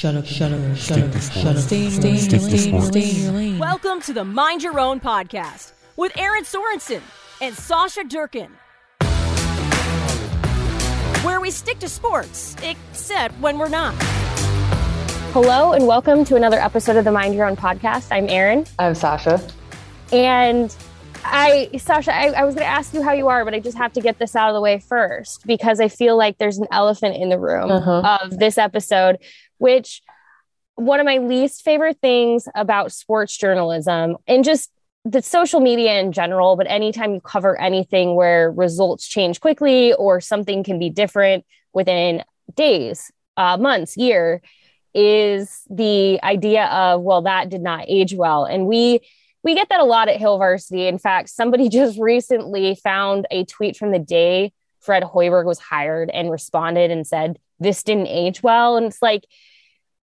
Shut up, shut up, shut up, shut up. Stay in your lane, stay in your lane, stay in your lane. Welcome to the Mind Your Own podcast with Erin Sorensen and Sausha Durkin. Where we stick to sports, except when we're not. Hello, and welcome to another episode of the Mind Your Own podcast. I'm Aaron. I'm Sasha. And I, Sausha, I, I was going to ask you how you are, but I just have to get this out of the way first because I feel like there's an elephant in the room Uh-huh. of this episode, which one of my least favorite things about sports journalism and just the social media in general, but anytime you cover anything where results change quickly or something can be different within days, uh, months, year, is the idea of well, that did not age well, and we we get that a lot at Hail Varsity. In fact, somebody just recently found a tweet from the day Fred Hoiberg was hired and responded and said this didn't age well, and it's like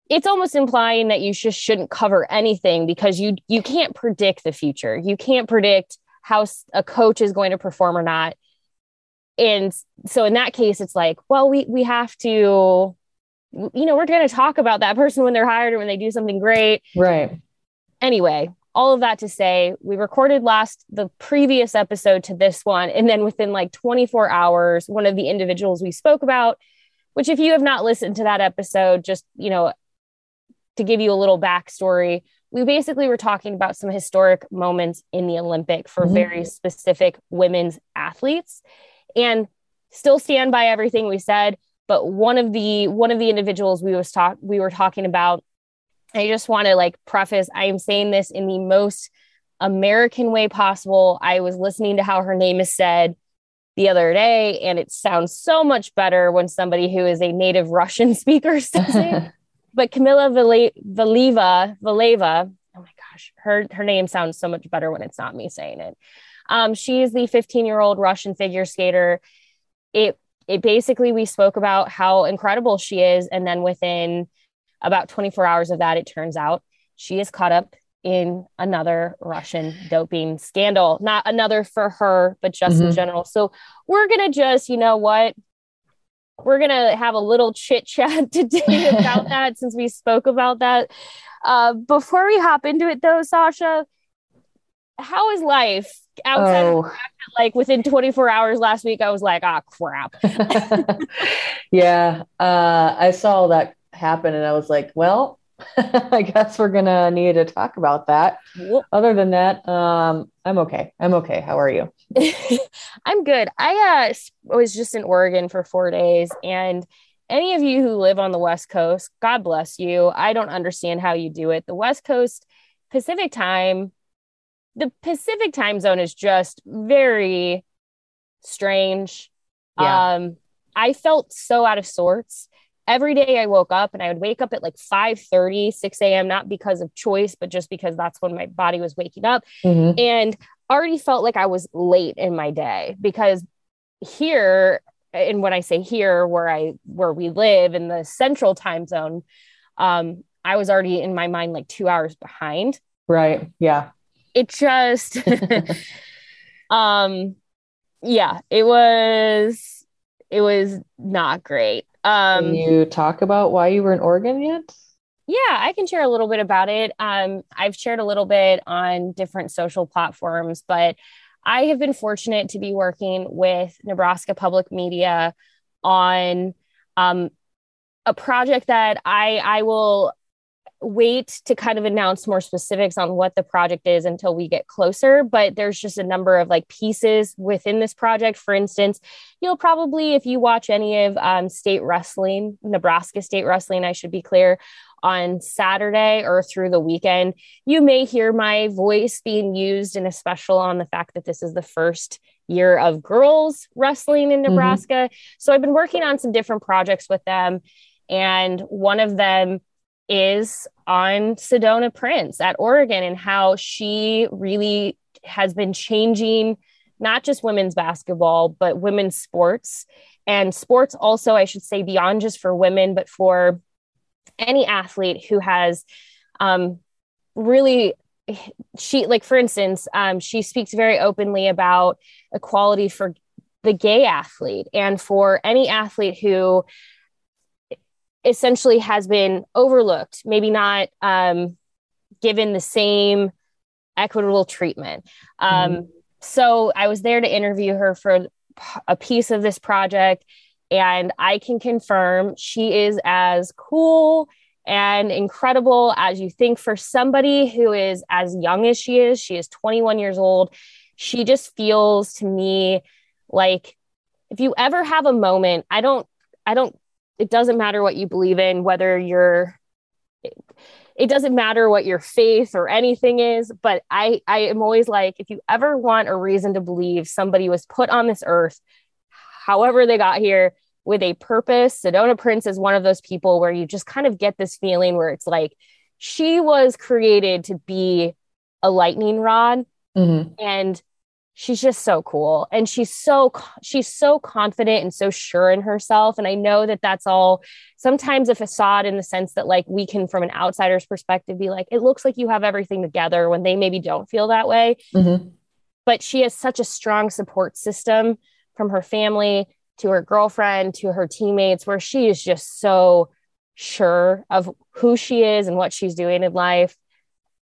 it's almost implying that you just shouldn't cover anything because you you can't predict the future. You can't predict how a coach is going to perform or not. And so in that case it's like, well, we we have to you know, we're going to talk about that person when they're hired or when they do something great. Right. Anyway, all of that to say, we recorded last the previous episode to this one and then within like 24 hours, one of the individuals we spoke about, which if you have not listened to that episode, just, you know, to give you a little backstory, we basically were talking about some historic moments in the Olympic for Mhm. very specific women's athletes and still stand by everything we said. But one of the one of the individuals we was talk we were talking about, I just want to like preface, I am saying this in the most American way possible. I was listening to how her name is said the other day, and it sounds so much better when somebody who is a native Russian speaker says it but Kamila Vale- Valieva, Valeva, oh my gosh, her her name sounds so much better when it's not me saying it. Um, she is the 15 year old Russian figure skater. It it basically we spoke about how incredible she is, and then within about 24 hours of that, it turns out she is caught up in another Russian doping scandal. Not another for her, but just in Mhm. general. So we're gonna just, you know what? we're gonna have a little chit chat today about that since we spoke about that. Uh, before we hop into it, though, Sausha, how is life outside? Of, Oh, like within 24 hours last week, I was like, ah, crap. yeah. Uh, I saw that happen and I was like, well, I guess we're gonna need to talk about that. Other than that, um, I'm okay. I'm okay. How are you? I'm good. I uh, was just in Oregon for four days, and any of you who live on the West Coast, God bless you. I don't understand how you do it. The West Coast Pacific time, the Pacific time zone is just very strange. Yeah. Um, I felt so out of sorts. Every day I woke up and I would wake up at like 5 6 a.m., not because of choice, but just because that's when my body was waking up Mhm. and already felt like I was late in my day because here, and when I say here, where I where we live in the central time zone, um, I was already in my mind like two hours behind. Right. Yeah. It just, um, yeah, it was it was not great. Um, Can you talk about why you were in Oregon yet? Yeah, I can share a little bit about it. Um, I've shared a little bit on different social platforms, but I have been fortunate to be working with Nebraska Public Media on um, a project that I I will wait to kind of announce more specifics on what the project is until we get closer but there's just a number of like pieces within this project. For instance you'll probably if you watch any of um, state wrestling nebraska state wrestling i should be clear on saturday or through the weekend you may hear my voice being used in a special on the fact that this is the first year of girls wrestling in nebraska. So i've been working on some different projects with them and one of them is on Sedona Prince at Oregon and how she really has been changing not just women's basketball, but women's sports. And sports also, I should say, beyond just for women, but for any athlete who has um, really she like for instance um, she speaks very openly about equality for the gay athlete and for any athlete who essentially has been overlooked maybe not um, given the same equitable treatment um, mm-hmm. so i was there to interview her for a piece of this project and i can confirm she is as cool and incredible as you think for somebody who is as young as she is. She is 21 years old. She just feels to me like if you ever have a moment, I don't, I don't, it doesn't matter what you believe in, whether you're, it doesn't matter what your faith or anything is, but I, I am always like, if you ever want a reason to believe somebody was put on this earth, however they got here, with a purpose. Sedona Prince is one of those people where you just kind of get this feeling where it's like she was created to be a lightning rod mm-hmm. and she's just so cool and she's so she's so confident and so sure in herself and i know that that's all sometimes a facade in the sense that like we can from an outsider's perspective be like it looks like you have everything together when they maybe don't feel that way mm-hmm. but she has such a strong support system from her family to her girlfriend, to her teammates, where she is just so sure of who she is and what she's doing in life.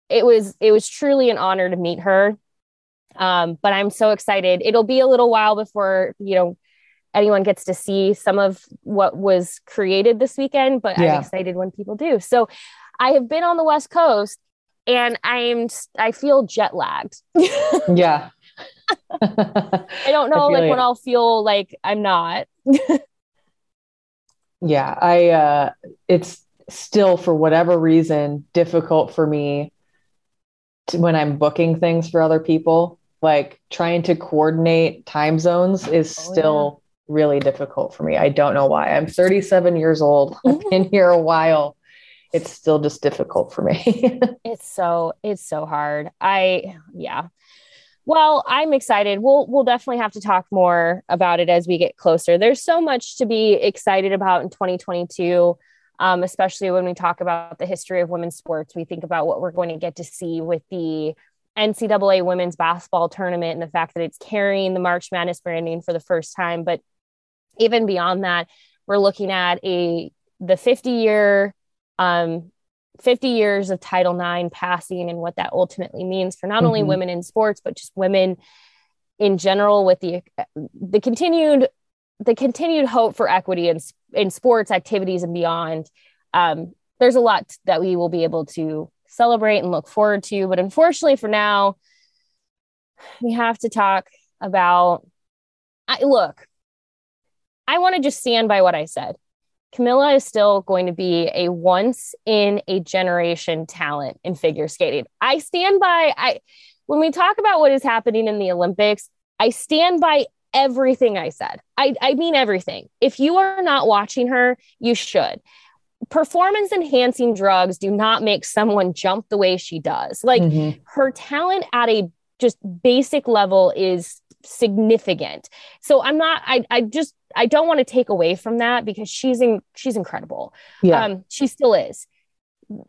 It was it was truly an honor to meet her. Um, but I'm so excited. It'll be a little while before you know anyone gets to see some of what was created this weekend, but yeah. I'm excited when people do. So I have been on the West Coast and I'm I feel jet lagged. yeah. I don't know I like when I'll feel like I'm not. yeah, I uh it's still for whatever reason difficult for me to, when I'm booking things for other people. Like trying to coordinate time zones is oh, still yeah. really difficult for me. I don't know why. I'm 37 years old. I've been here a while. It's still just difficult for me. it's so it's so hard. I yeah. Well, I'm excited. We'll we'll definitely have to talk more about it as we get closer. There's so much to be excited about in 2022, um, especially when we talk about the history of women's sports. We think about what we're going to get to see with the NCAA women's basketball tournament and the fact that it's carrying the March Madness branding for the first time. But even beyond that, we're looking at a the 50 year um, 50 years of Title IX passing and what that ultimately means for not mm-hmm. only women in sports, but just women in general with the the continued the continued hope for equity in, in sports activities and beyond. Um, there's a lot that we will be able to celebrate and look forward to. But unfortunately, for now, we have to talk about. I, look, I want to just stand by what I said. Kamila is still going to be a once in a generation talent in figure skating. I stand by I when we talk about what is happening in the Olympics, I stand by everything I said. I, I mean everything. If you are not watching her, you should. Performance enhancing drugs do not make someone jump the way she does. Like mm-hmm. her talent at a just basic level is significant. So I'm not I I just I don't want to take away from that because she's in she's incredible. Yeah. Um, she still is.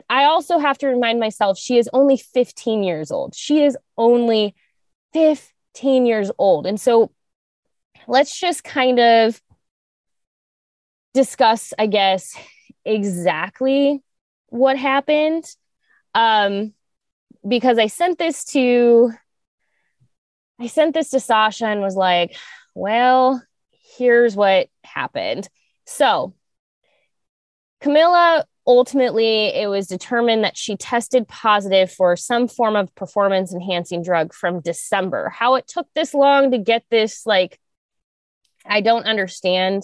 I also have to remind myself she is only 15 years old. She is only 15 years old. And so let's just kind of discuss, I guess, exactly what happened. Um, because I sent this to I sent this to Sausha and was like, well, here's what happened. So, Kamila ultimately it was determined that she tested positive for some form of performance enhancing drug from December. How it took this long to get this like I don't understand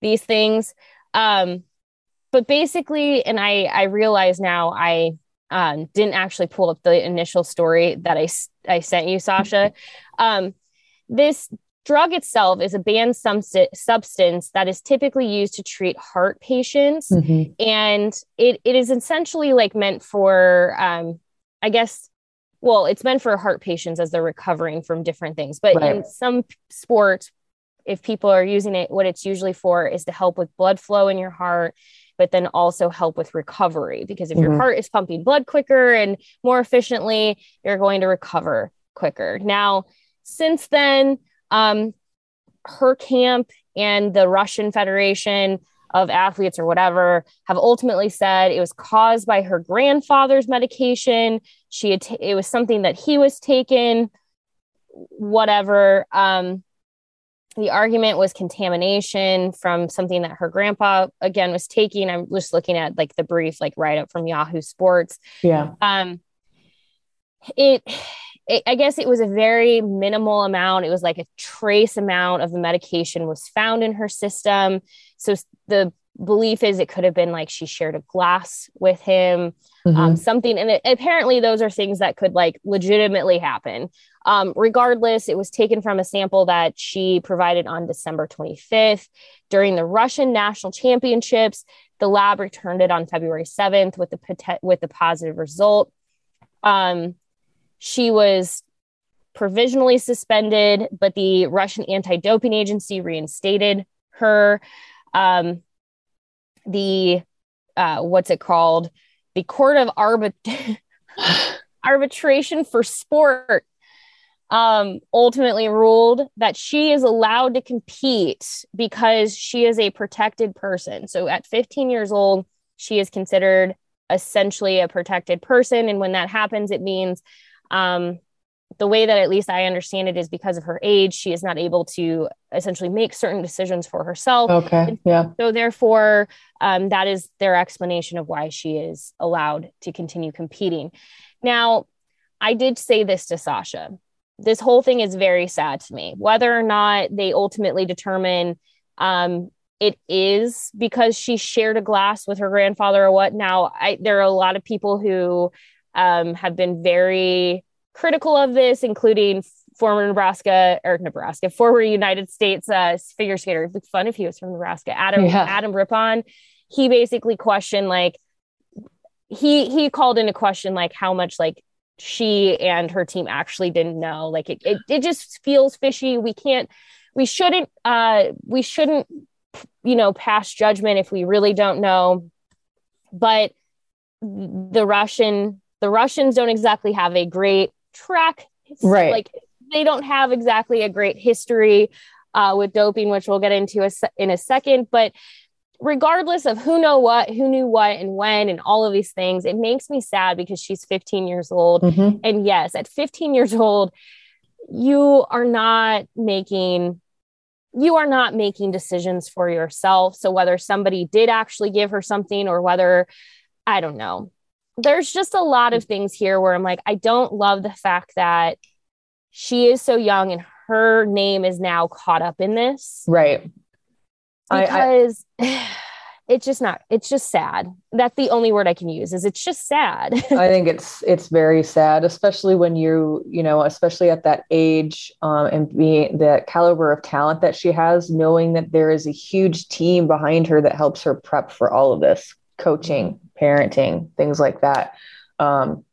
these things. Um but basically and I I realize now I um didn't actually pull up the initial story that I I sent you Sausha. Um this drug itself is a banned substance that is typically used to treat heart patients. Mm-hmm. And it, it is essentially like meant for, um, I guess, well, it's meant for heart patients as they're recovering from different things. But right. in some sports, if people are using it, what it's usually for is to help with blood flow in your heart, but then also help with recovery. Because if mm-hmm. your heart is pumping blood quicker and more efficiently, you're going to recover quicker. Now, since then, um, her camp and the Russian Federation of athletes or whatever have ultimately said it was caused by her grandfather's medication. She had t- it was something that he was taking, whatever. Um, the argument was contamination from something that her grandpa again was taking. I'm just looking at like the brief, like write up from Yahoo Sports. Yeah. Um, it it, I guess it was a very minimal amount. It was like a trace amount of the medication was found in her system. So the belief is it could have been like she shared a glass with him, mm-hmm. um, something. And it, apparently, those are things that could like legitimately happen. Um, regardless, it was taken from a sample that she provided on December 25th during the Russian national championships. The lab returned it on February 7th with the with the positive result. Um, she was provisionally suspended, but the Russian anti doping agency reinstated her. Um, the, uh, what's it called? The Court of Arbit- Arbitration for Sport um, ultimately ruled that she is allowed to compete because she is a protected person. So at 15 years old, she is considered essentially a protected person. And when that happens, it means um, the way that at least I understand it is because of her age, she is not able to essentially make certain decisions for herself. Okay. Yeah. So therefore, um, that is their explanation of why she is allowed to continue competing. Now, I did say this to Sausha. This whole thing is very sad to me. Whether or not they ultimately determine um, it is because she shared a glass with her grandfather or what. Now, I, there are a lot of people who um, have been very critical of this, including former Nebraska or Nebraska, former United States uh, figure skater. It'd be fun if he was from Nebraska. Adam yeah. Adam Rippon. He basically questioned like he he called into question like how much like she and her team actually didn't know. Like it it, it just feels fishy. We can't we shouldn't uh we shouldn't you know pass judgment if we really don't know. But the Russian the Russians don't exactly have a great track, right? Like they don't have exactly a great history uh, with doping, which we'll get into a se- in a second. But regardless of who know what, who knew what, and when, and all of these things, it makes me sad because she's 15 years old. Mm-hmm. And yes, at 15 years old, you are not making you are not making decisions for yourself so whether somebody did actually give her something or whether i don't know there's just a lot of things here where I'm like, I don't love the fact that she is so young and her name is now caught up in this. Right. Because I, I, it's just not, it's just sad. That's the only word I can use is it's just sad. I think it's, it's very sad, especially when you, you know, especially at that age um, and being the caliber of talent that she has, knowing that there is a huge team behind her that helps her prep for all of this coaching, parenting, things like that. Um,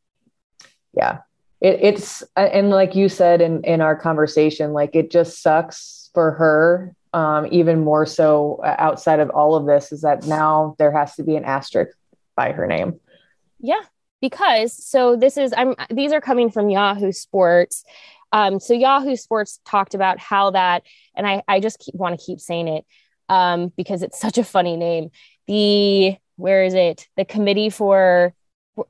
yeah, it, it's and like you said in in our conversation, like it just sucks for her. Um, even more so outside of all of this is that now there has to be an asterisk by her name. Yeah, because so this is I'm these are coming from Yahoo Sports. Um, so Yahoo Sports talked about how that, and I I just want to keep saying it um, because it's such a funny name. The where is it? The committee for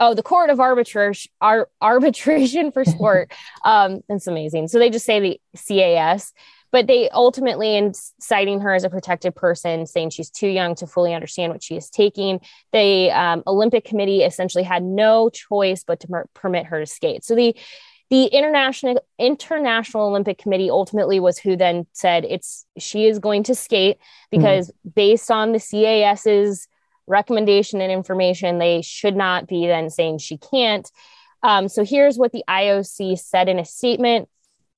oh the court of arbitration ar- arbitration for sport um that's amazing so they just say the cas but they ultimately in citing her as a protected person saying she's too young to fully understand what she is taking the um, olympic committee essentially had no choice but to mer- permit her to skate so the the international international olympic committee ultimately was who then said it's she is going to skate because mm-hmm. based on the cas's recommendation and information, they should not be then saying she can't. Um, so here's what the IOC said in a statement.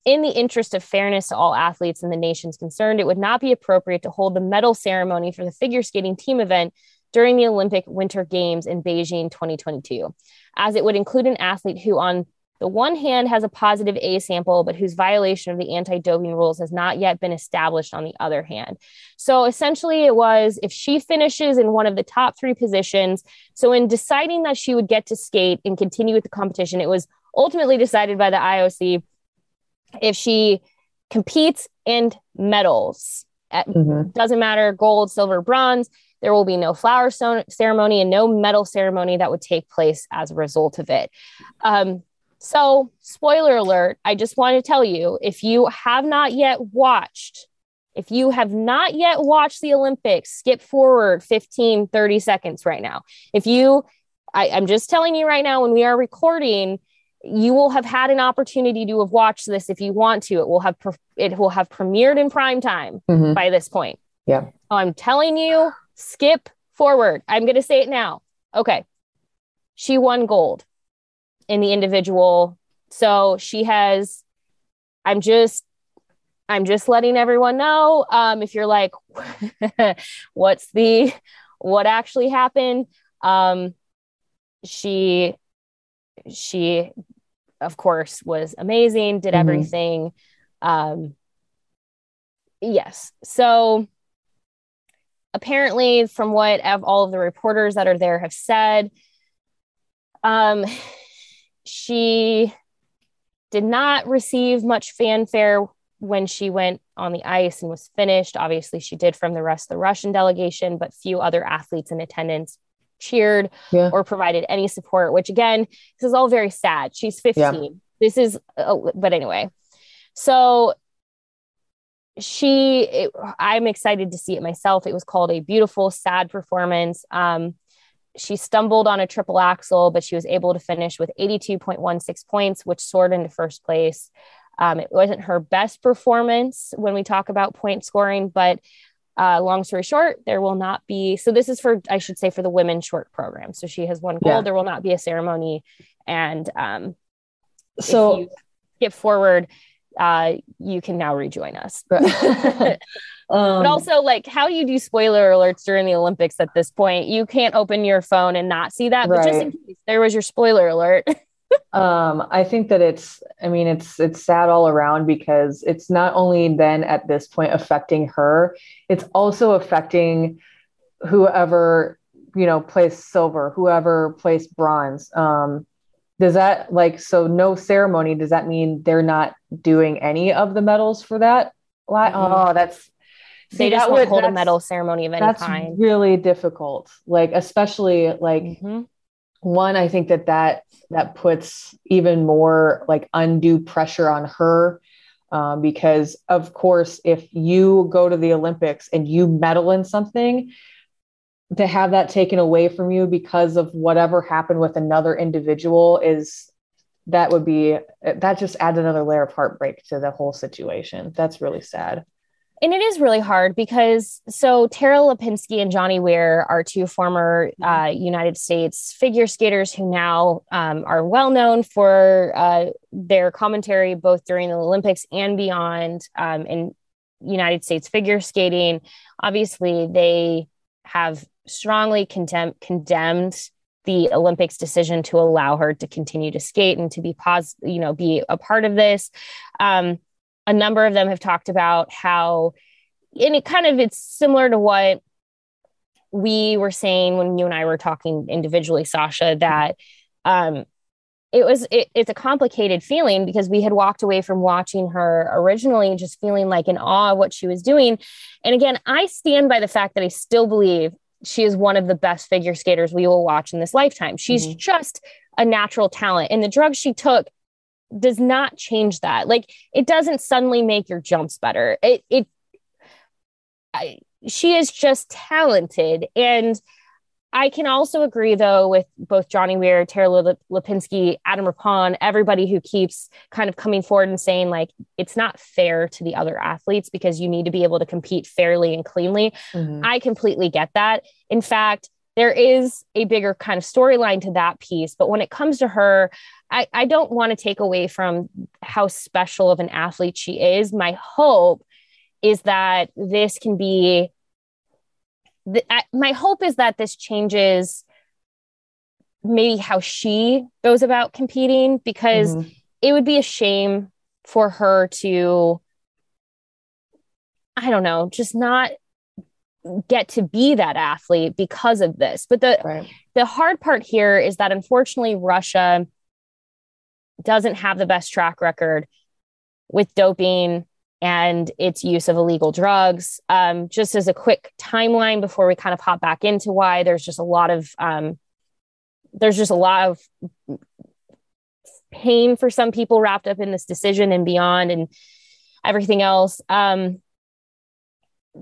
In the interest of fairness to all athletes and the nations concerned, it would not be appropriate to hold the medal ceremony for the figure skating team event during the Olympic Winter Games in Beijing 2022, as it would include an athlete who, on the one hand, has a positive A sample, but whose violation of the anti doping rules has not yet been established on the other hand. So essentially, it was if she finishes in one of the top three positions. So, in deciding that she would get to skate and continue with the competition, it was ultimately decided by the IOC if she competes and medals. Mhm. Doesn't matter gold, silver, bronze. There will be no flower so- ceremony and no medal ceremony that would take place as a result of it. Um, so, spoiler alert, I just want to tell you if you have not yet watched, if you have not yet watched the Olympics, skip forward 15, 30 seconds right now. If you, I, I'm just telling you right now, when we are recording, you will have had an opportunity to have watched this if you want to. It will have pre- it will have premiered in prime time Mhm. by this point. Yeah. I'm telling you, skip forward. I'm going to say it now. Okay. She won gold in the individual. So she has, I'm just, I'm just letting everyone know. Um, if you're like, what's the, what actually happened? Um, she, she, of course, was amazing, did Mhm. everything. Um, yes. So, apparently from what all of the reporters that are there have said um she did not receive much fanfare when she went on the ice and was finished obviously she did from the rest of the russian delegation but few other athletes in attendance cheered Yeah. or provided any support which again this is all very sad. She's 15 this is uh, but anyway. So she it, i'm excited to see it myself. It was called a beautiful sad performance. Um she stumbled on a triple axel but she was able to finish with 82.16 points which soared into first place. Um, it wasn't her best performance when we talk about point scoring but uh, long story short there will not be so this is for i should say for the women's short program. So she has won gold Yeah. there will not be a ceremony. And um, So you skip forward uh, you can now rejoin us. Um, but also like how do you do spoiler alerts during the olympics at this point? You can't open your phone and not see that but just in case there was your spoiler alert um i think that it's i mean it's it's sad all around because it's not only then at this point affecting her it's also affecting whoever you know placed silver whoever placed bronze um does that like so no ceremony does that mean they're not doing any of the medals for that Mhm. oh that's they see, just that won't would- hold a medal ceremony of any that's kind really difficult like especially like Mhm. One i think that that that puts even more like undue pressure on her um, because of course if you go to the olympics and you medal in something to have that taken away from you because of whatever happened with another individual is that would be that just adds another layer of heartbreak to the whole situation. That's really sad and it is really hard because so Tara Lipinski and Johnny Weir are two former uh, United States figure skaters who now um, are well known for uh, their commentary both during the Olympics and beyond um, in United States figure skating. Obviously, they have strongly condemn- condemned the Olympics decision to allow her to continue to skate and to be pos- you know, be a part of this. Um, a number of them have talked about how and it kind of it's similar to what we were saying when you and I were talking individually Sausha that um it was it, it's a complicated feeling because we had walked away from watching her originally just feeling like in awe of what she was doing. And again I stand by the fact that I still believe she is one of the best figure skaters we will watch in this lifetime. She's Mhm. just a natural talent. And the drugs she took does not change that. Like it doesn't suddenly make your jumps better. It it I, she is just talented and I can also agree though with both Johnny Weir, Tara Lip- Lipinski, Adam Rippon, everybody who keeps kind of coming forward and saying like it's not fair to the other athletes because you need to be able to compete fairly and cleanly. Mhm. I completely get that. In fact, there is a bigger kind of storyline to that piece. But when it comes to her, I, I don't want to take away from how special of an athlete she is. My hope is that this can be the, I, my hope is that this changes maybe how she goes about competing because mm-hmm. it would be a shame for her to I don't know, just not get to be that athlete because of this. But the right. the hard part here is that unfortunately Russia doesn't have the best track record with doping and its use of illegal drugs. Um, just as a quick timeline before we kind of hop back into why there's just a lot of um, there's just a lot of pain for some people wrapped up in this decision and beyond and everything else. Um,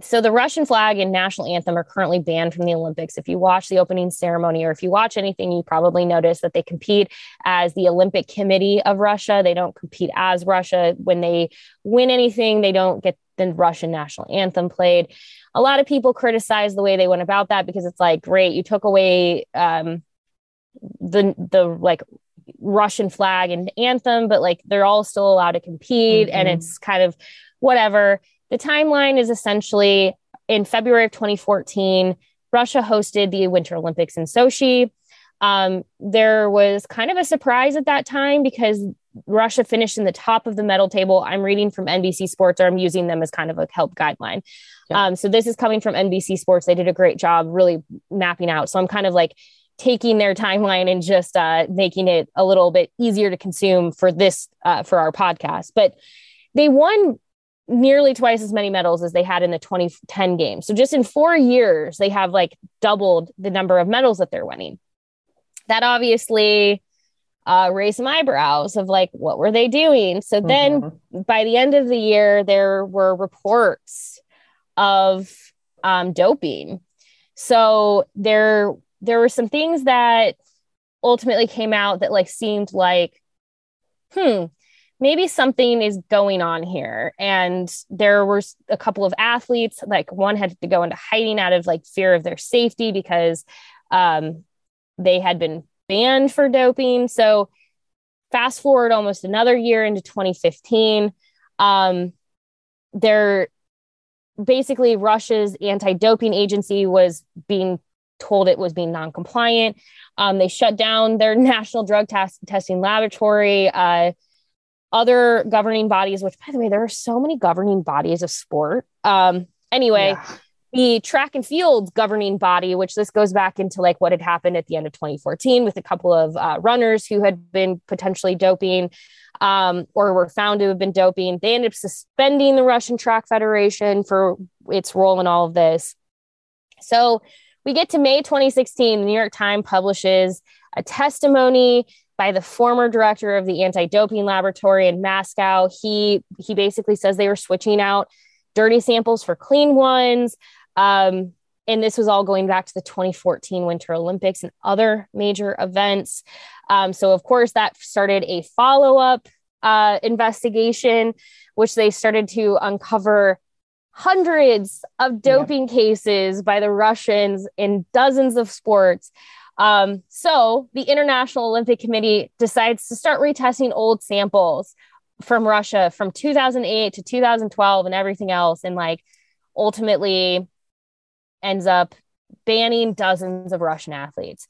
so the Russian flag and national anthem are currently banned from the Olympics. If you watch the opening ceremony or if you watch anything, you probably notice that they compete as the Olympic Committee of Russia. They don't compete as Russia. When they win anything, they don't get the Russian national anthem played. A lot of people criticize the way they went about that because it's like, great, you took away um, the the like Russian flag and anthem, but like they're all still allowed to compete, mm-hmm. and it's kind of whatever the timeline is essentially in February of 2014, Russia hosted the Winter Olympics in Sochi. Um, there was kind of a surprise at that time because Russia finished in the top of the medal table. I'm reading from NBC Sports, or I'm using them as kind of a help guideline. Yeah. Um, so this is coming from NBC Sports. They did a great job really mapping out. So I'm kind of like taking their timeline and just uh, making it a little bit easier to consume for this uh, for our podcast. But they won nearly twice as many medals as they had in the 2010 games. So just in four years, they have like doubled the number of medals that they're winning. That obviously uh, raised some eyebrows of like, what were they doing? So then mm-hmm. by the end of the year, there were reports of um, doping. So there, there were some things that ultimately came out that like seemed like, hmm, maybe something is going on here. And there were a couple of athletes, like one had to go into hiding out of like fear of their safety because um, they had been banned for doping. So fast forward almost another year into 2015, um, there basically Russia's anti-doping agency was being told it was being non-compliant. Um, they shut down their national drug test- testing laboratory. Uh, other governing bodies, which by the way, there are so many governing bodies of sport. Um, anyway, yeah. the track and field governing body, which this goes back into like what had happened at the end of 2014 with a couple of uh, runners who had been potentially doping um, or were found to have been doping. They ended up suspending the Russian Track Federation for its role in all of this. So we get to May 2016, the New York Times publishes a testimony by the former director of the anti-doping laboratory in Moscow. He he basically says they were switching out dirty samples for clean ones. Um, and this was all going back to the 2014 Winter Olympics and other major events. Um, so, of course, that started a follow up uh, investigation, which they started to uncover hundreds of doping yeah. cases by the Russians in dozens of sports. Um, so the International Olympic Committee decides to start retesting old samples from Russia from 2008 to 2012 and everything else, and like ultimately ends up banning dozens of Russian athletes.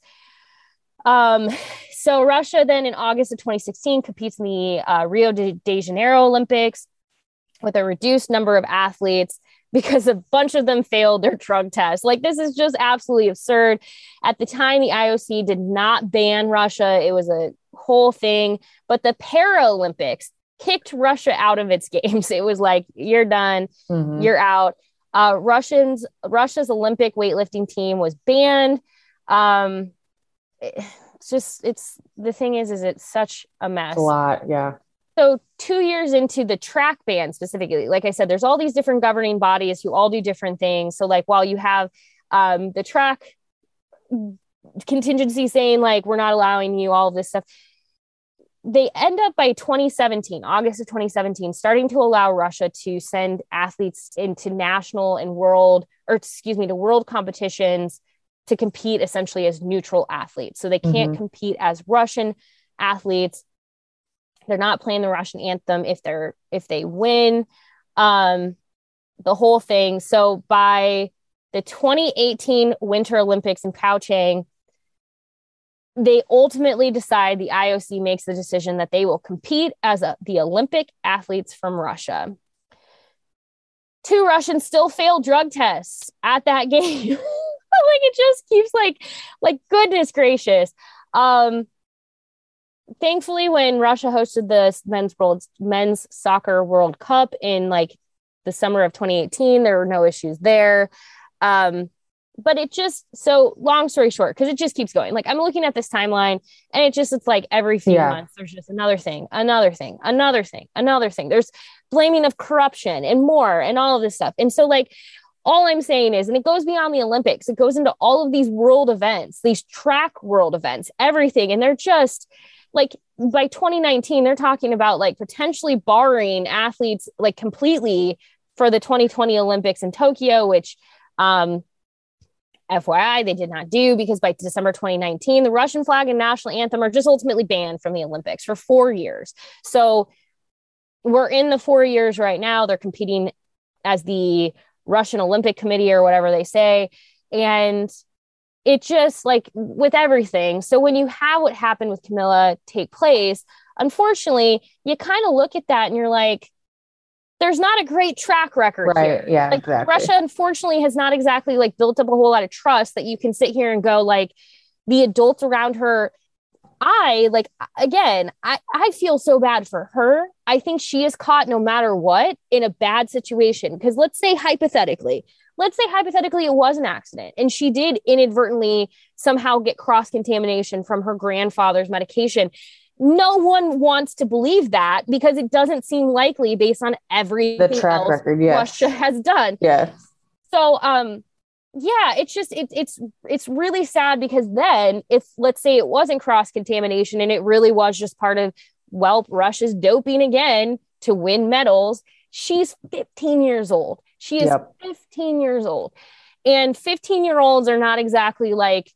Um, so Russia then in August of 2016 competes in the uh, Rio de Janeiro Olympics with a reduced number of athletes because a bunch of them failed their drug test. Like, this is just absolutely absurd. At the time, the IOC did not ban Russia, it was a whole thing. But the Paralympics kicked Russia out of its games. It was like, you're done, mm-hmm. you're out. Uh, Russians, Russia's Olympic weightlifting team was banned. Um, it's just, it's the thing is, is it's such a mess. It's a lot, yeah. So, two years into the track ban specifically, like I said, there's all these different governing bodies who all do different things. So, like, while you have um, the track contingency saying, like, we're not allowing you all of this stuff, they end up by 2017, August of 2017, starting to allow Russia to send athletes into national and world, or excuse me, to world competitions to compete essentially as neutral athletes. So they can't mm-hmm. compete as Russian athletes They're not playing the Russian anthem if they're if they win. Um, the whole thing. So by the 2018 Winter Olympics in Pyeongchang, they ultimately decide the IOC makes the decision that they will compete as a, the Olympic athletes from Russia. Two Russians still fail drug tests at that game. like it just keeps like like goodness gracious. Um thankfully when Russia hosted the men's world men's soccer World Cup in like the summer of 2018, there were no issues there. Um but it just so long story short because it just keeps going like i'm looking at this timeline and it just it's like every few yeah. months there's just another thing another thing another thing another thing there's blaming of corruption and more and all of this stuff and so like all i'm saying is and it goes beyond the olympics it goes into all of these world events these track world events everything and they're just like by 2019 they're talking about like potentially barring athletes like completely for the 2020 olympics in tokyo which um FYI, they did not do because by December 2019, the Russian flag and national anthem are just ultimately banned from the Olympics for four years. So we're in the four years right now. They're competing as the Russian Olympic Committee or whatever they say. And it just like with everything. So when you have what happened with Kamila take place, unfortunately, you kind of look at that and you're like, there's not a great track record right, here. Yeah, like exactly. Russia unfortunately has not exactly like built up a whole lot of trust that you can sit here and go like the adults around her I like again, I I feel so bad for her. I think she is caught no matter what in a bad situation because let's say hypothetically, let's say hypothetically it was an accident and she did inadvertently somehow get cross contamination from her grandfather's medication no one wants to believe that because it doesn't seem likely based on every the track record yes. Russia has done. Yes. So um yeah, it's just it, it's it's really sad because then if let's say it wasn't cross contamination and it really was just part of well Russia's doping again to win medals, she's 15 years old. She is yep. 15 years old. And 15 year olds are not exactly like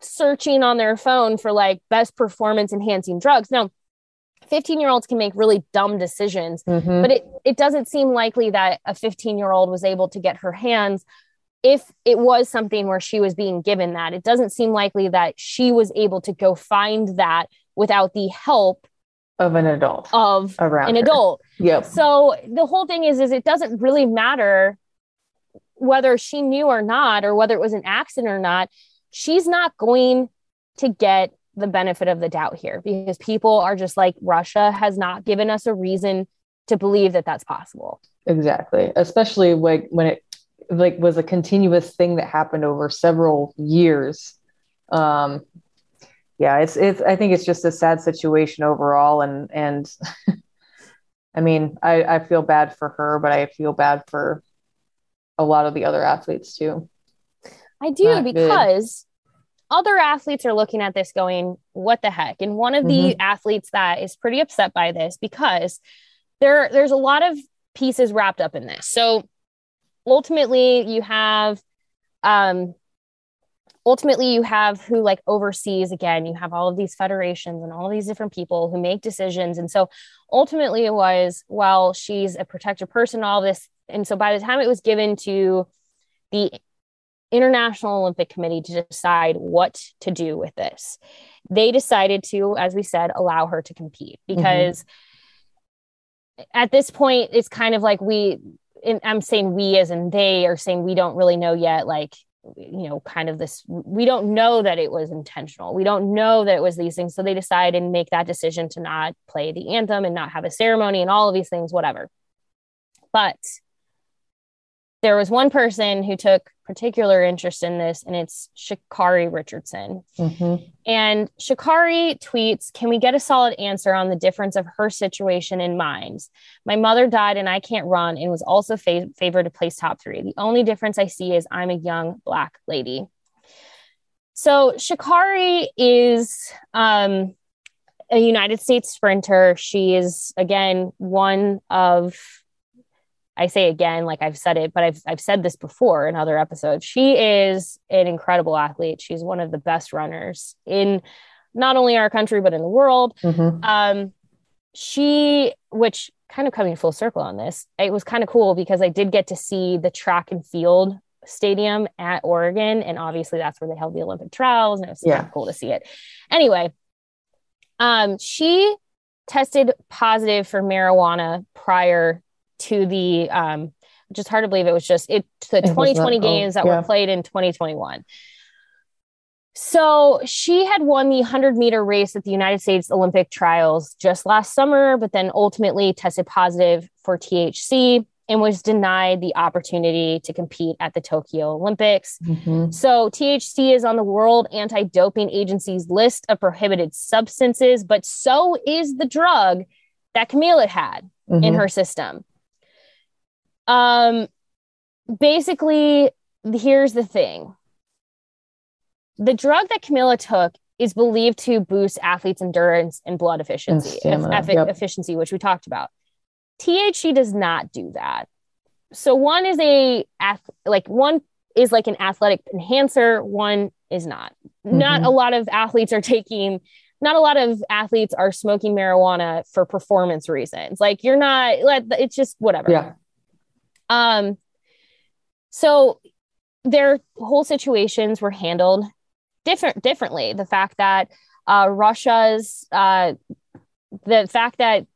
searching on their phone for like best performance enhancing drugs. Now, 15 year olds can make really dumb decisions, mm-hmm. but it, it doesn't seem likely that a 15 year old was able to get her hands if it was something where she was being given that. It doesn't seem likely that she was able to go find that without the help of an adult of around an her. adult. Yep. So the whole thing is is it doesn't really matter whether she knew or not or whether it was an accident or not she's not going to get the benefit of the doubt here because people are just like Russia has not given us a reason to believe that that's possible. Exactly. Especially like when it like was a continuous thing that happened over several years. Um yeah, it's it's I think it's just a sad situation overall and and I mean, I I feel bad for her, but I feel bad for a lot of the other athletes too. I do Not because good. other athletes are looking at this going, what the heck? And one of mm-hmm. the athletes that is pretty upset by this because there there's a lot of pieces wrapped up in this. So ultimately you have um ultimately you have who like oversees again you have all of these federations and all these different people who make decisions and so ultimately it was well she's a protected person all this and so by the time it was given to the International Olympic Committee to decide what to do with this. They decided to, as we said, allow her to compete mm-hmm. because mm-hmm. at this point, it's kind of like we, I'm saying we as in they are saying we don't really know yet, like, you know, kind of this, we don't know that it was intentional. We don't know that it was these things. So they decide and make that decision to not play the anthem and not have a ceremony and all of these things, whatever. But there was one person who took particular interest in this, and it's Sha'Carri Richardson. Mm-hmm. And Sha'Carri tweets, Can we get a solid answer on the difference of her situation and mine? My mother died and I can't run and was also fa- favored to place top three. The only difference I see is I'm a young Black lady. So Sha'Carri is um, a United States sprinter. She is, again, one of I say again, like I've said it, but I've I've said this before in other episodes. She is an incredible athlete. She's one of the best runners in not only our country but in the world. Mhm. Um, she, which kind of coming full circle on this, it was kind of cool because I did get to see the track and field stadium at Oregon, and obviously that's where they held the Olympic trials, and it was Yeah. kind of cool to see it. Anyway, um, she tested positive for marijuana prior to the um, which is hard to believe it was just it the It was 2020 not- oh, games that yeah. were played in 2021. So she had won the 100 meter race at the United States Olympic trials just last summer, but then ultimately tested positive for THC and was denied the opportunity to compete at the Tokyo Olympics. Mhm. So THC is on the World Anti-Doping Agency's list of prohibited substances, but so is the drug that Kamila had in Mhm. her system. Um basically here's the thing. The drug that Kamila took is believed to boost athletes' endurance and blood efficiency, stamina, eff- yep. efficiency, which we talked about. THC does not do that. So one is a like one is like an athletic enhancer, one is not. Not Mhm. a lot of athletes are taking not a lot of athletes are smoking marijuana for performance reasons. Like you're not like it's just whatever. Yeah. Um, so their whole situations were handled different differently. The fact that uh, Russia's uh, the fact that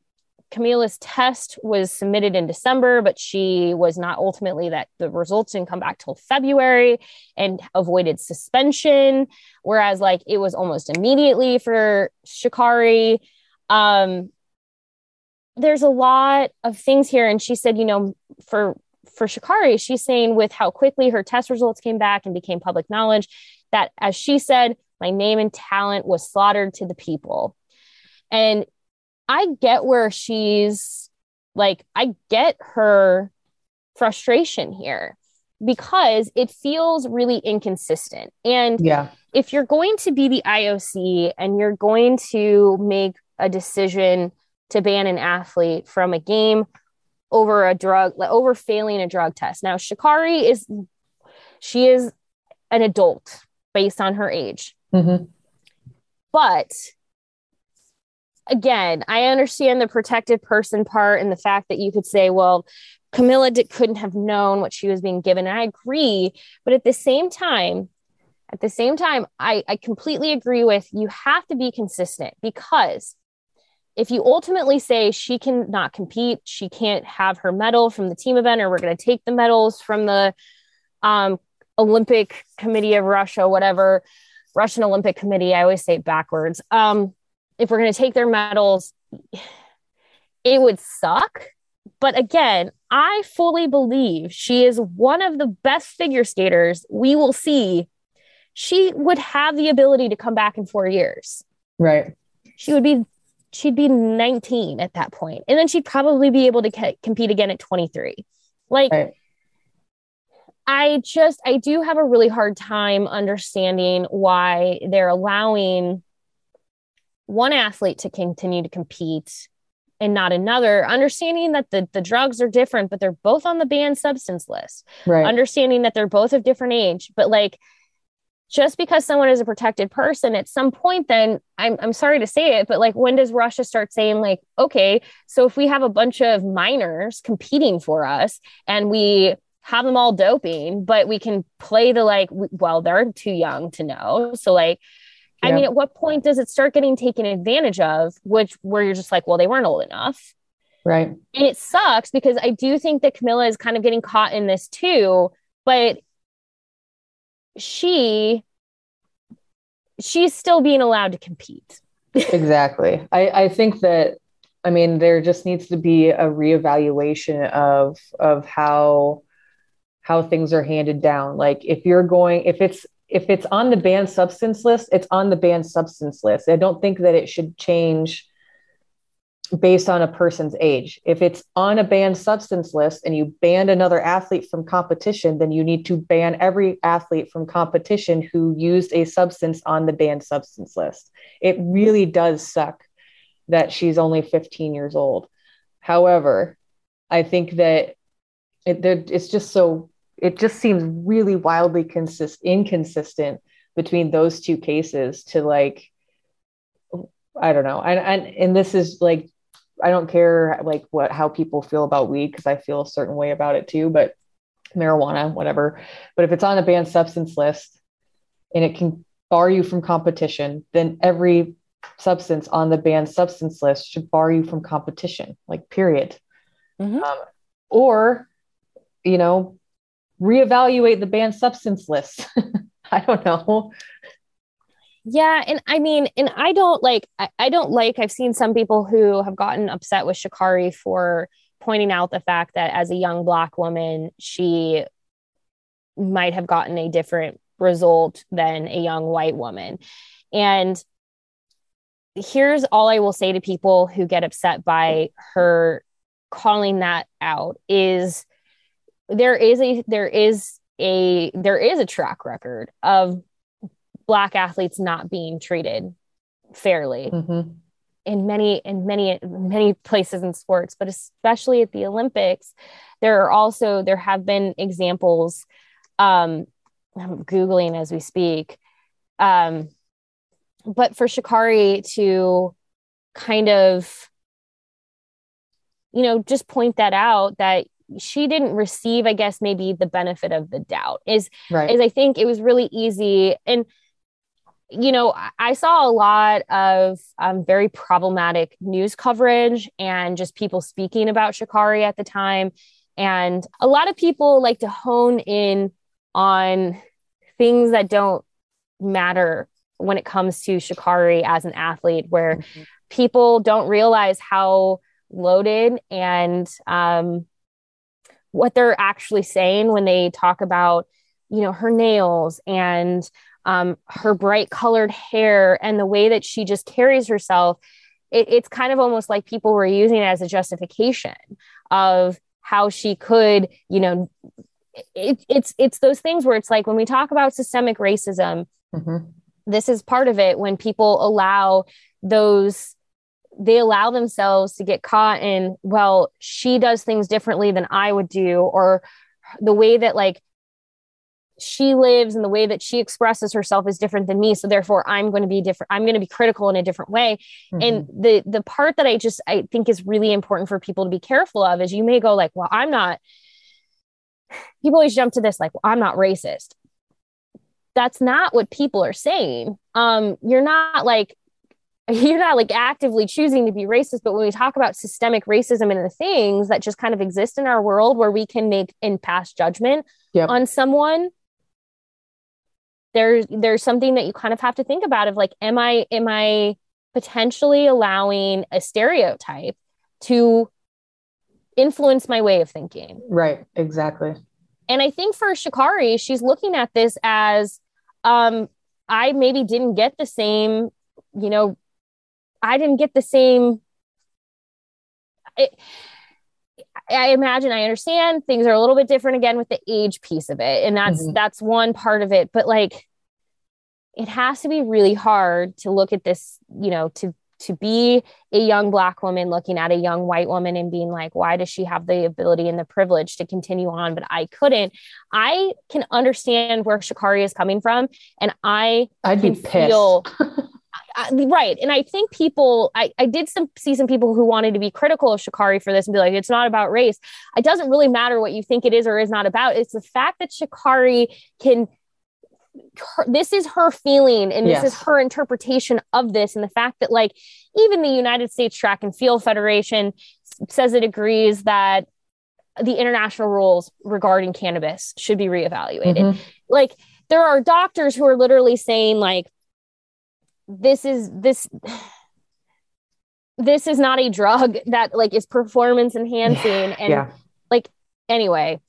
Kamila's test was submitted in December, but she was not ultimately that the results didn't come back till February and avoided suspension, whereas like it was almost immediately for Sha'Carri. Um, there's a lot of things here, and she said, you know, for for Sha'Carri, she's saying with how quickly her test results came back and became public knowledge, that as she said, my name and talent was slaughtered to the people. And I get where she's like, I get her frustration here because it feels really inconsistent. And Yeah. if you're going to be the IOC and you're going to make a decision to ban an athlete from a game over a drug, like, over failing a drug test. Now, Sha'Carri is, she is an adult based on her age. Mhm. But again, I understand the protected person part and the fact that you could say, well, Kamila couldn't have known what she was being given. And I agree. But at the same time, at the same time, I, I completely agree with you have to be consistent because if you ultimately say she cannot compete, she can't have her medal from the team event, or we're going to take the medals from the um, Olympic Committee of Russia, whatever, Russian Olympic Committee, I always say it backwards. Um, if we're going to take their medals, it would suck. But again, I fully believe she is one of the best figure skaters we will see. She would have the ability to come back in four years. Right. She would be, she'd be 19 at that point, and then she'd probably be able to ca- compete again at 23. Like, Right. I just, I do have a really hard time understanding why they're allowing one athlete to continue to compete and not another, understanding that the, the drugs are different, but they're both on the banned substance list, Right. understanding that they're both of different age, but like, just because someone is a protected person at some point then I'm, I'm sorry to say it but like when does russia start saying like okay so if we have a bunch of minors competing for us and we have them all doping but we can play the like well they're too young to know so like i mean at what point does it start getting taken advantage of which where you're just like well they weren't old enough right. and it sucks because I do think that Kamila is kind of getting caught in this too, but she she's still being allowed to compete. Exactly. I, I think that I mean there just needs to be a reevaluation of of how how things are handed down. Like if you're going if it's if it's on the banned substance list, it's on the banned substance list. I don't think that it should change based on a person's age. If it's on a banned substance list and you ban another athlete from competition, then you need to ban every athlete from competition who used a substance on the banned substance list. It really does suck that she's only 15 years old. However, I think that it, it's just so, it just seems really wildly consist, inconsistent between those two cases to like, I don't know. And, and, and this is like, I don't care like what, how people feel about weed because I feel a certain way about it too, but marijuana, whatever. But if it's on a banned substance list and it can bar you from competition, then every substance on the banned substance list should bar you from competition, like, period. Mhm. Um, or, you know, reevaluate the banned substance list. I don't know. Yeah, and I mean, and I don't like I, I don't like I've seen some people who have gotten upset with Sha'Carri for pointing out the fact that as a young black woman, she might have gotten a different result than a young white woman. And here's all I will say to people who get upset by her calling that out is there is a there is a there is a track record of black athletes not being treated fairly Mhm. in many in many many places in sports but especially at the olympics there are also there have been examples um i'm googling as we speak um but for Sha'Carri to kind of you know just point that out that she didn't receive i guess maybe the benefit of the doubt is Right. is I think it was really easy. And, you know, I- saw a lot of um, very problematic news coverage and just people speaking about Sha'Carri at the time. And a lot of people like to hone in on things that don't matter when it comes to Sha'Carri as an athlete, where Mhm. people don't realize how loaded and um, what they're actually saying when they talk about you know her nails and um, her bright colored hair and the way that she just carries herself it, it's kind of almost like people were using it as a justification of how she could you know it, it's it's those things where it's like when we talk about systemic racism Mhm. this is part of it when people allow those they allow themselves to get caught in well she does things differently than i would do or the way that like she lives and the way that she expresses herself is different than me so therefore i'm going to be different i'm going to be critical in a different way and Mhm. the the part that i just i think is really important for people to be careful of is you may go like well i'm not people always jump to this like well, i'm not racist that's not what people are saying um you're not like you're not like actively choosing to be racist but when we talk about systemic racism and the things that just kind of exist in our world where we can make and pass judgment Yep. on someone there's there's something that you kind of have to think about of like am i am i potentially allowing a stereotype to influence my way of thinking Right. Exactly. and I think for Sha'Carri, she's looking at this as um, I maybe didn't get the same, you know, I didn't get the same. It, I imagine I understand things are a little bit different again with the age piece of it. And that's Mhm. that's one part of it. But like it has to be really hard to look at this, you know, to to be a young black woman looking at a young white woman and being like, why does she have the ability and the privilege to continue on, but I couldn't? I can understand where Sha'Carri is coming from, and I I'd be pissed. feel Right. And I think people, I, I did some see some people who wanted to be critical of Sha'Carri for this and be like, it's not about race. It doesn't really matter what you think it is or is not about. It's the fact that Sha'Carri can. Her, this is her feeling and this is her interpretation of this and the fact that like even the united states track and field federation says it agrees that the international rules regarding cannabis should be reevaluated Mhm. like there are doctors who are literally saying like this is this this is not a drug that like is performance enhancing and yeah. anyway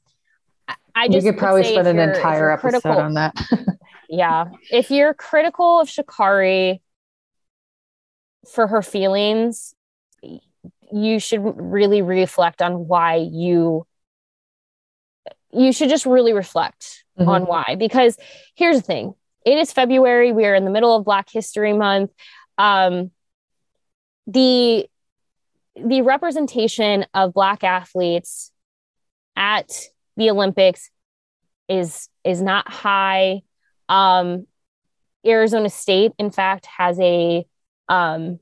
I- I just could probably spend an entire episode critical- on that. yeah if you're critical of Sha'Carri for her feelings you should really reflect on why you you should just really reflect Mhm. on why because here's the thing it is february we are in the middle of black history month um the the representation of black athletes at the olympics is is not high um arizona state in fact has a um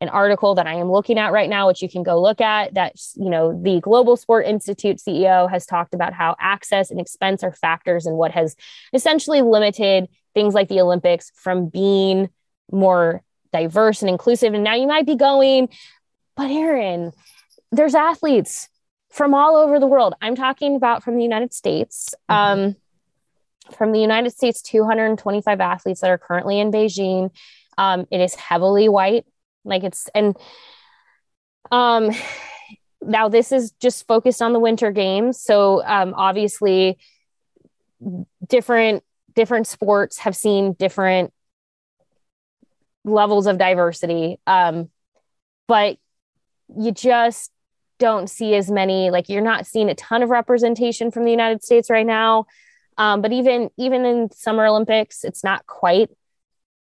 an article that I am looking at right now, which you can go look at. That you know, the Global Sport Institute CEO has talked about how access and expense are factors in what has essentially limited things like the Olympics from being more diverse and inclusive. And now you might be going, but Erin, there's athletes from all over the world. I'm talking about from the United States. Mm-hmm. Um, from the United States, 225 athletes that are currently in Beijing. Um, it is heavily white, like it's and um, now this is just focused on the Winter Games. So um, obviously, different different sports have seen different levels of diversity, um, but you just don't see as many. Like you're not seeing a ton of representation from the United States right now. Um, but even even in Summer Olympics, it's not quite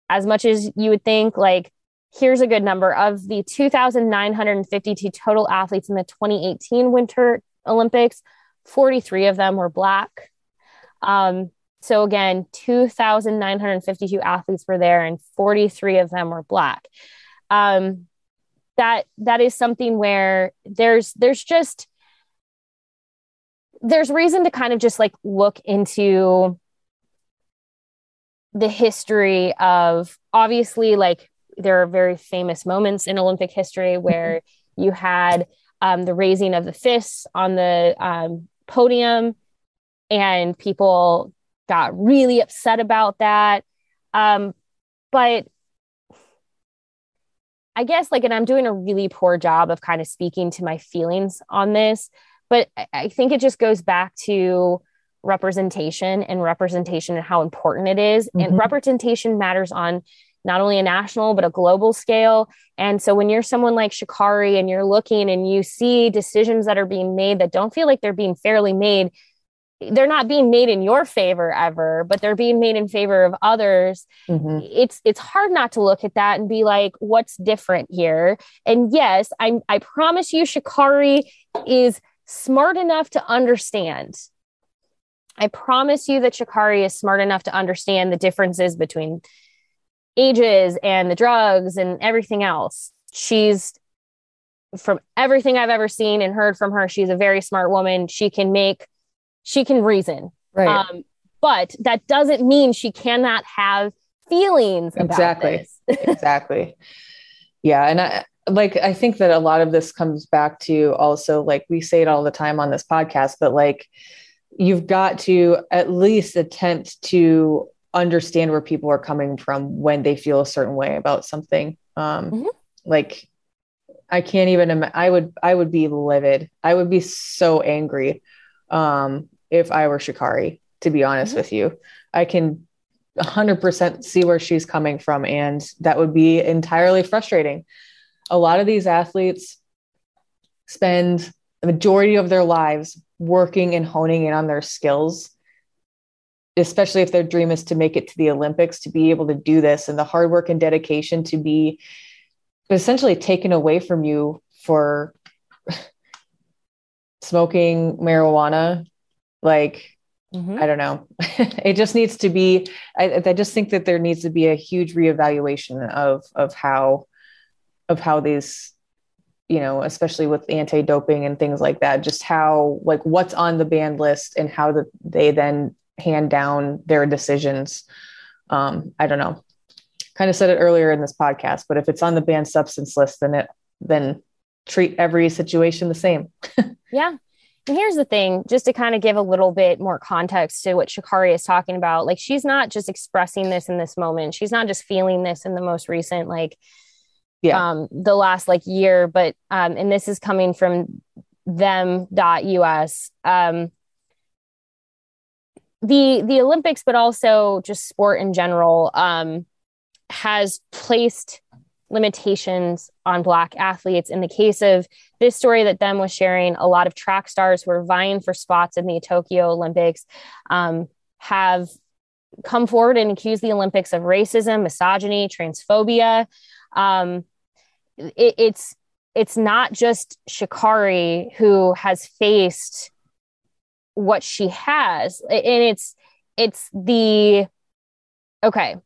as much as you would think. Like, here's a good number of the 2,952 total athletes in the 2018 Winter Olympics, 43 of them were Black. Um, so again, 2,952 athletes were there, and 43 of them were Black. Um, that that is something where there's there's just there's reason to kind of just like look into the history of obviously like there are very famous moments in Olympic history where you had um, the raising of the fists on the um, podium and people got really upset about that. Um, but I guess like, and I'm doing a really poor job of kind of speaking to my feelings on this, but I think it just goes back to representation and representation and how important it is. Mm-hmm. And representation matters on not only a national but a global scale. And so when you're someone like Sha'Carri and you're looking and you see decisions that are being made that don't feel like they're being fairly made, they're not being made in your favor ever, but they're being made in favor of others. Mm-hmm. It's it's hard not to look at that and be like, what's different here? And yes, I I promise you, Sha'Carri is smart enough to understand. I promise you that Sha'Carri is smart enough to understand the differences between ages and the drugs and everything else. She's from everything I've ever seen and heard from her, she's a very smart woman. She can make, she can reason. Right. Um, but that doesn't mean she cannot have feelings. Exactly. exactly. Yeah. And I, like I think that a lot of this comes back to also like we say it all the time on this podcast, but like you've got to at least attempt to understand where people are coming from when they feel a certain way about something. Um, mm-hmm. Like I can't even. Im- I would. I would be livid. I would be so angry um, if I were Sha'Carri. To be honest mm-hmm. with you, I can 100% see where she's coming from, and that would be entirely frustrating a lot of these athletes spend the majority of their lives working and honing in on their skills especially if their dream is to make it to the olympics to be able to do this and the hard work and dedication to be essentially taken away from you for smoking marijuana like mm-hmm. i don't know. It just needs to be I, I just think that there needs to be a huge reevaluation of of how of how these you know especially with anti-doping and things like that just how like what's on the banned list and how the, they then hand down their decisions. Um, i don't know. Kind of said it earlier in this podcast but if it's on the banned substance list then it then treat every situation the same yeah and here's the thing, just to kind of give a little bit more context to what Sha'Carri is talking about. Like she's not just expressing this in this moment. She's not just feeling this in the most recent like yeah. um, the last like year, but um, and this is coming from them.us. Um, the the Olympics, but also just sport in general, um, has placed limitations on black athletes. In the case of this story that them was sharing, a lot of track stars who are vying for spots in the Tokyo Olympics um, have come forward and accused the Olympics of racism, misogyny, transphobia. Um, it, it's it's not just Sha'Carri who has faced what she has, and it's it's the okay.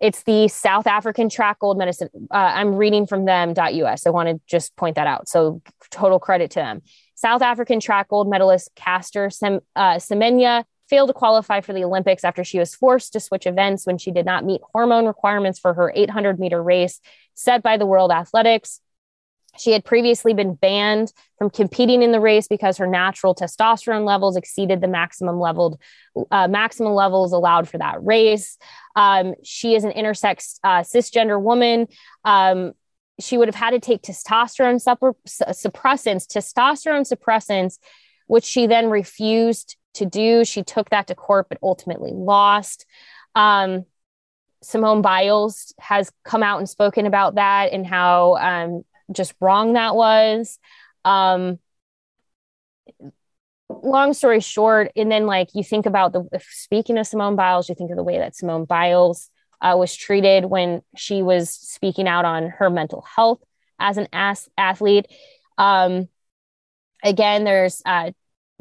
It's the South African track gold medicine. Uh, I'm reading from them.us. I want to just point that out. So total credit to them. South African track gold medalist Caster Sem- uh, Semenya failed to qualify for the Olympics after she was forced to switch events when she did not meet hormone requirements for her 800 meter race set by the World Athletics. She had previously been banned from competing in the race because her natural testosterone levels exceeded the maximum leveled uh, maximum levels allowed for that race. Um, she is an intersex uh, cisgender woman. Um, she would have had to take testosterone suppressants, testosterone suppressants, which she then refused to do. She took that to court, but ultimately lost. Um, Simone Biles has come out and spoken about that and how um, just wrong that was. Um, long story short, and then like you think about the speaking of Simone Biles, you think of the way that Simone Biles uh, was treated when she was speaking out on her mental health as an athlete. Um, again, there's uh,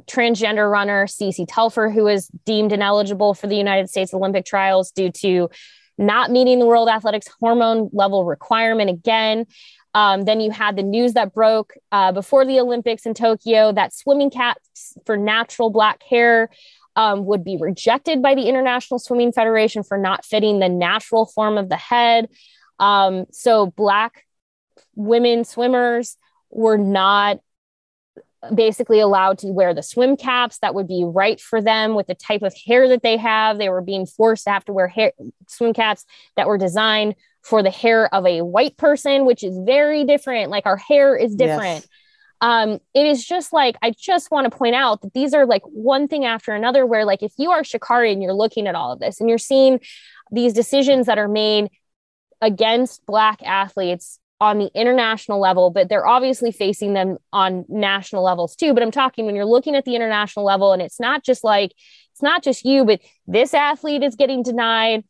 transgender runner Cece Telfer, who was deemed ineligible for the United States Olympic trials due to not meeting the World Athletics hormone level requirement again. Um, then you had the news that broke uh, before the Olympics in Tokyo that swimming caps for natural black hair um, would be rejected by the International Swimming Federation for not fitting the natural form of the head. Um, so, black women swimmers were not basically allowed to wear the swim caps that would be right for them with the type of hair that they have. They were being forced to have to wear hair swim caps that were designed for the hair of a white person, which is very different. Like our hair is different. Yes. Um, it is just like I just want to point out that these are like one thing after another. Where like if you are Sha'Carri and you're looking at all of this and you're seeing these decisions that are made against black athletes on the international level, but they're obviously facing them on national levels too. But I'm talking when you're looking at the international level, and it's not just like it's not just you, but this athlete is getting denied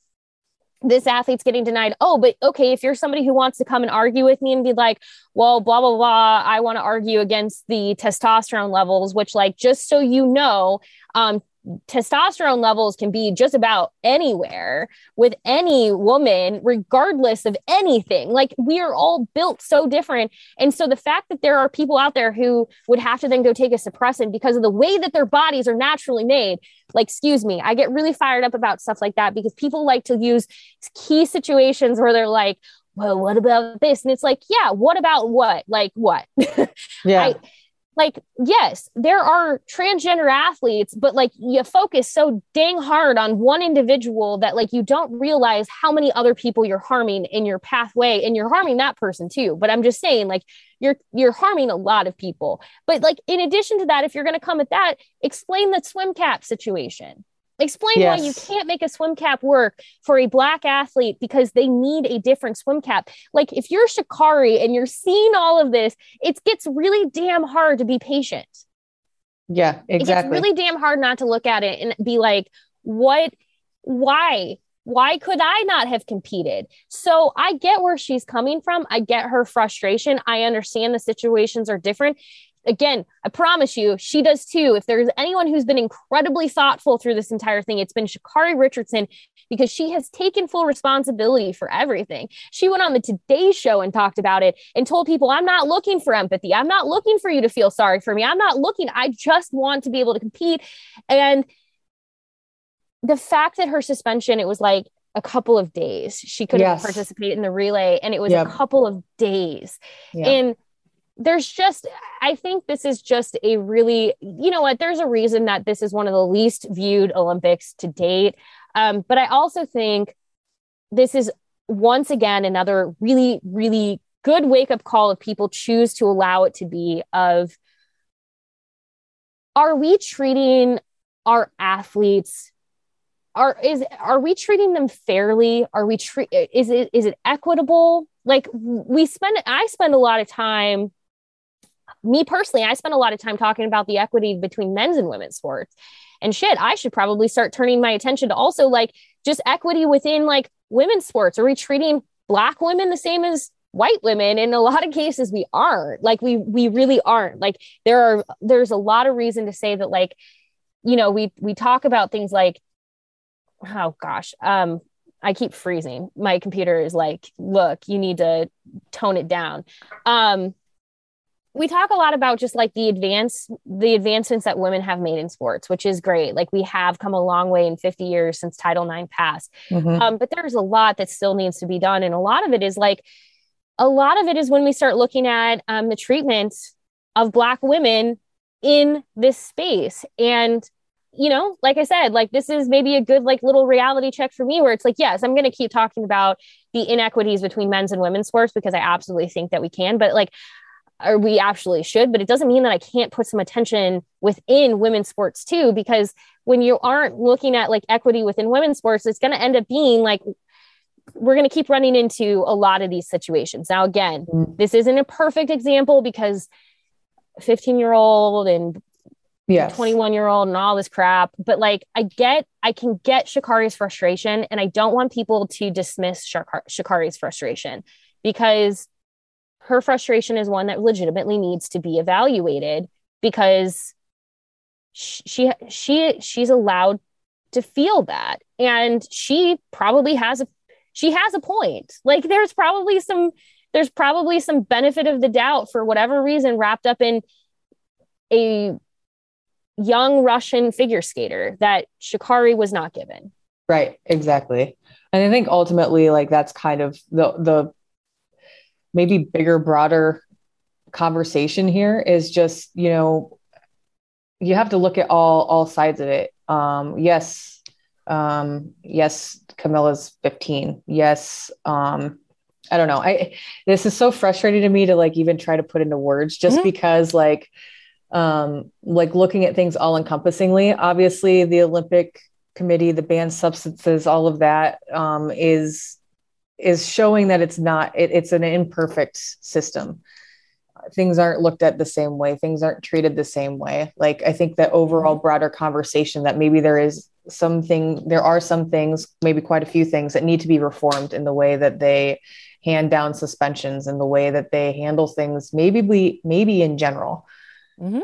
this athlete's getting denied. Oh, but okay, if you're somebody who wants to come and argue with me and be like, well, blah, blah, blah, I want to argue against the testosterone levels, which, like, just so you know, um, testosterone levels can be just about anywhere with any woman, regardless of anything. Like we are all built so different. And so the fact that there are people out there who would have to then go take a suppressant because of the way that their bodies are naturally made, like, excuse me, I get really fired up about stuff like that because people like to use key situations where they're like, well, what about this? And it's like, yeah, what about what? Like what? Yeah. I, like yes there are transgender athletes but like you focus so dang hard on one individual that like you don't realize how many other people you're harming in your pathway and you're harming that person too. But i'm just saying like you're you're harming a lot of people. But like in addition to that if you're going to come at that explain the swim cap situation Explain yes. why you can't make a swim cap work for a black athlete because they need a different swim cap. Like if you're Sha'Carri and you're seeing all of this, it gets really damn hard to be patient. Yeah, exactly. It's really damn hard not to look at it and be like, what, why? Why could I not have competed? So I get where she's coming from. I get her frustration. I understand the situations are different again, I promise you, she does too. If there's anyone who's been incredibly thoughtful through this entire thing, it's been Sha'Carri Richardson because she has taken full responsibility for everything. She went on the Today Show and talked about it and told people, I'm not looking for empathy. I'm not looking for you to feel sorry for me. I'm not looking. I just want to be able to compete. And the fact that her suspension, it was like, a couple of days. She couldn't yes. participate in the relay, and it was yep. a couple of days. Yep. And there's just i think this is just a really you know what there's a reason that this is one of the least viewed olympics to date. Um, but i also think this is once again another really really good wake up call if people choose to allow it to be of are we treating our athletes are is are we treating them fairly? Are we treat is it is it equitable? Like we spend i spend a lot of time me personally, I spend a lot of time talking about the equity between men's and women's sports. And shit, I should probably start turning my attention to also like just equity within like women's sports. Are we treating black women the same as white women? In a lot of cases, we aren't. Like we we really aren't. Like there are there's a lot of reason to say that like, you know, we we talk about things like, oh gosh, um, I keep freezing. My computer is like, look, you need to tone it down. Um, we talk a lot about just like the advance the advancements that women have made in sports which is great. Like we have come a long way in 50 years since title ix passed. Mhm. um, but there's a lot that still needs to be done. And a lot of it is like a lot of it is when we start looking at um, the treatment of black women in this space. And you know like i said like this is maybe a good like little reality check for me where it's like yes i'm going to keep talking about the inequities between men's and women's sports because i absolutely think that we can. But like or we absolutely should but it doesn't mean that i can't put some attention within women's sports too because when you aren't looking at like equity within women's sports it's going to end up being like we're going to keep running into a lot of these situations now again Mm. this isn't a perfect example because 15 year old and Yes. 21 year old and all this crap but like i get i can get Sha'Carri's frustration and i don't want people to dismiss Shakar- Sha'Carri's frustration because her frustration is one that legitimately needs to be evaluated because sh- she she she's allowed to feel that and she probably has a she has a point like there's probably some there's probably some benefit of the doubt for whatever reason wrapped up in a young Russian figure skater that Sha'Carri was not given. Right, exactly. And I think ultimately like that's kind of the the maybe bigger broader conversation here is just, you know, you have to look at all all sides of it. Um yes, um yes, Kamila's 15. Yes, um I don't know. I this is so frustrating to me to like even try to put into words just Mhm. because like um like looking at things all encompassingly. Obviously the Olympic committee, the banned substances, all of that um, is is showing that it's not it, it's an imperfect system. Things aren't looked at the same way. Things aren't treated the same way. Like I think that overall broader conversation that maybe there is something, there are some things, maybe quite a few things that need to be reformed in the way that they hand down suspensions and the way that they handle things. Maybe we maybe in general. Mm-hmm.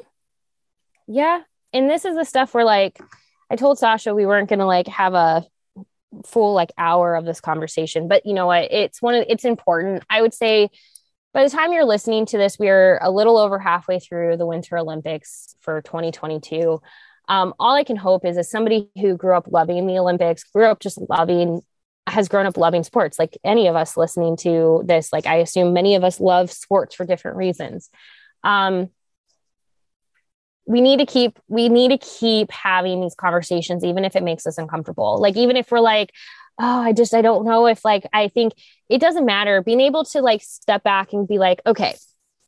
Yeah. And this is the stuff where like I told Sausha we weren't gonna like have a full like hour of this conversation, but you know what? It's one of it's important. I would say by the time you're listening to this, we're a little over halfway through the Winter Olympics for 2022. Um, all I can hope is as somebody who grew up loving the Olympics, grew up just loving has grown up loving sports like any of us listening to this like i assume many of us love sports for different reasons um we need to keep we need to keep having these conversations even if it makes us uncomfortable. Like even if we're like oh i just i don't know if like i think it doesn't matter. Being able to like step back and be like okay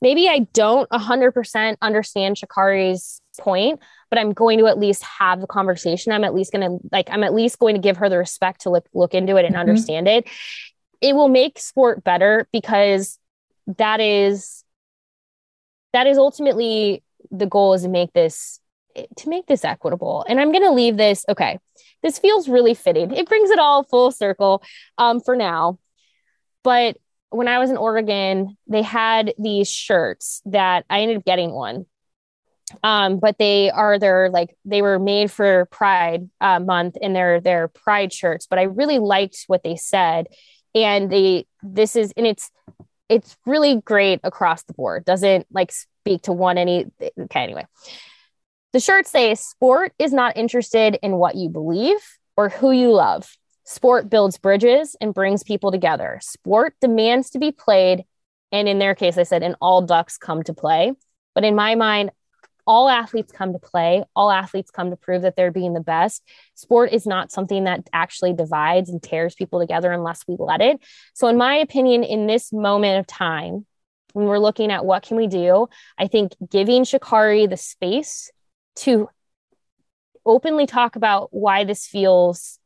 maybe i don't 100% understand Sha'Carri's point but i'm going to at least have the conversation. I'm at least going to like i'm at least going to give her the respect to look look into it and Mhm. understand it. It will make sport better because that is that is ultimately the goal is to make this to make this equitable. And i'm going to leave this okay this feels really fitting. It brings it all full circle um, for now. But when i was in oregon they had these shirts that i ended up getting one. Um, but they are they're like they were made for pride uh, month and they're they're pride shirts but i really liked what they said. And they this is and it's it's really great across the board. Doesn't like speak to one any okay anyway. The shirts say sport is not interested in what you believe or who you love. Sport builds bridges and brings people together. Sport demands to be played and in their case i said and all ducks come to play. But in my mind all athletes come to play all athletes come to prove that they're being the best. Sport is not something that actually divides and tears people together unless we let it. So in my opinion in this moment of time when we're looking at what can we do i think giving Sha'Carri the space to openly talk about why this feels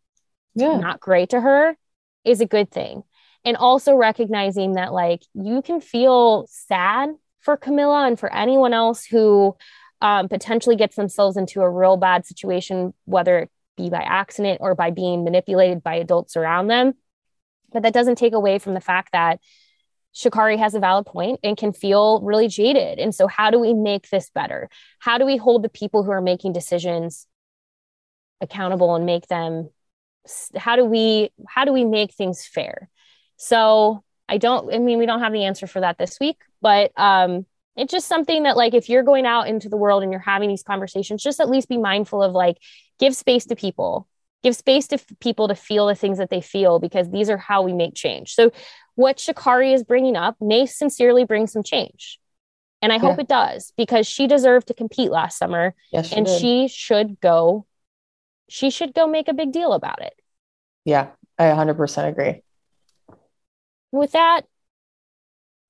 Yeah. not great to her is a good thing. And also recognizing that like you can feel sad for Kamila and for anyone else who um, potentially gets themselves into a real bad situation whether it be by accident or by being manipulated by adults around them but that doesn't take away from the fact that Sha'Carri has a valid point and can feel really jaded. And so, how do we make this better? How do we hold the people who are making decisions accountable and make them how do we how do we make things fair so i don't i mean we don't have the answer for that this week but um it's just something that like if you're going out into the world and you're having these conversations just at least be mindful of like give space to people give space to f- people to feel the things that they feel because these are how we make change so what sha'carri is bringing up may sincerely bring some change and i hope Yeah. it does because she deserved to compete last summer Yes, she and did. she should go she should go make a big deal about it yeah, I 100% agree. with that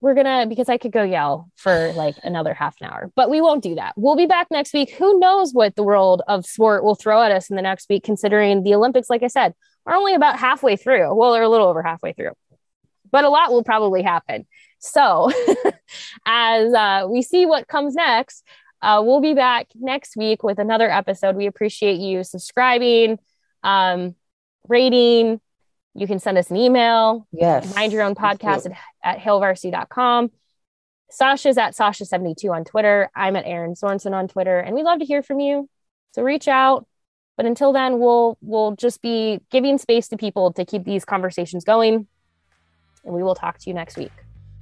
we're gonna because i could go yell for like another half an hour but we won't do that. We'll be back next week. Who knows what the world of sport will throw at us in the next week considering the olympics like i said are only about halfway through. Well they're a little over halfway through but a lot will probably happen. So as uh, we see what comes next uh, we'll be back next week with another episode. We appreciate you subscribing um, rating you can send us an email Yes. mind your own Thank podcast you. at, at hailvarsity.com. Sausha's at Sausha72 on Twitter. I'm at Erin Sorensen on Twitter. And we love to hear from you. So reach out. But until then, we'll we'll just be giving space to people to keep these conversations going. And we will talk to you next week.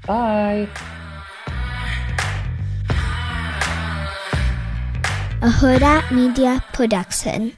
Bye. a Hurrdat Media Production.